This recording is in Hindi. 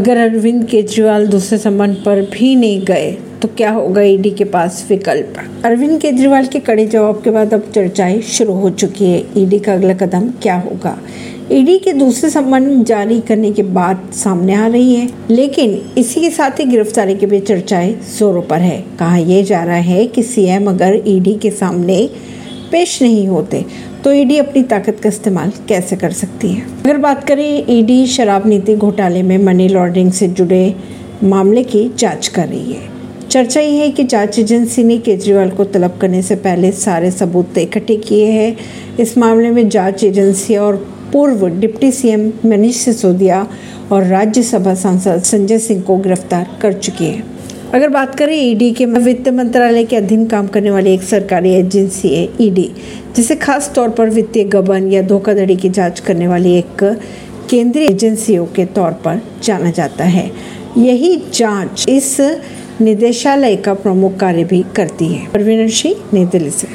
अगर अरविंद केजरीवाल दूसरे संबंध पर भी नहीं गए तो क्या होगा ईडी के पास विकल्प? अरविंद केजरीवाल के कड़े जवाब के बाद अब चर्चाएँ शुरू हो चुकी है। ईडी का अगला कदम क्या होगा? ईडी के दूसरे संबंध जारी करने के बाद सामने आ रही है, लेकिन इसी के साथ ही गिरफ्तारी की भी चर्चाएँ जोरों पर है। कहा यह जा रहा है कि सीएम अगर ईडी के सामने पेश नहीं होते तो ईडी अपनी ताकत का इस्तेमाल कैसे कर सकती है? अगर बात करें ईडी शराब नीति घोटाले में मनी लॉन्ड्रिंग से जुड़े मामले की जाँच कर रही है। चर्चा ये है कि जाँच एजेंसी ने केजरीवाल को तलब करने से पहले सारे सबूत इकट्ठे किए हैं। इस मामले में जाँच एजेंसी और पूर्व डिप्टी सीएम मनीष सिसोदिया और राज्यसभा सांसद संजय सिंह को गिरफ़्तार कर चुकी है। अगर बात करें ईडी के, वित्त मंत्रालय के अधीन काम करने वाली एक सरकारी एजेंसी है ईडी जिसे खास तौर पर वित्तीय गबन या धोखाधड़ी की जाँच करने वाली एक केंद्रीय एजेंसियों के तौर पर जाना जाता है। यही जाँच इस निदेशालय का प्रमुख कार्य भी करती है। परवीन सिंह, नई दिल्ली से।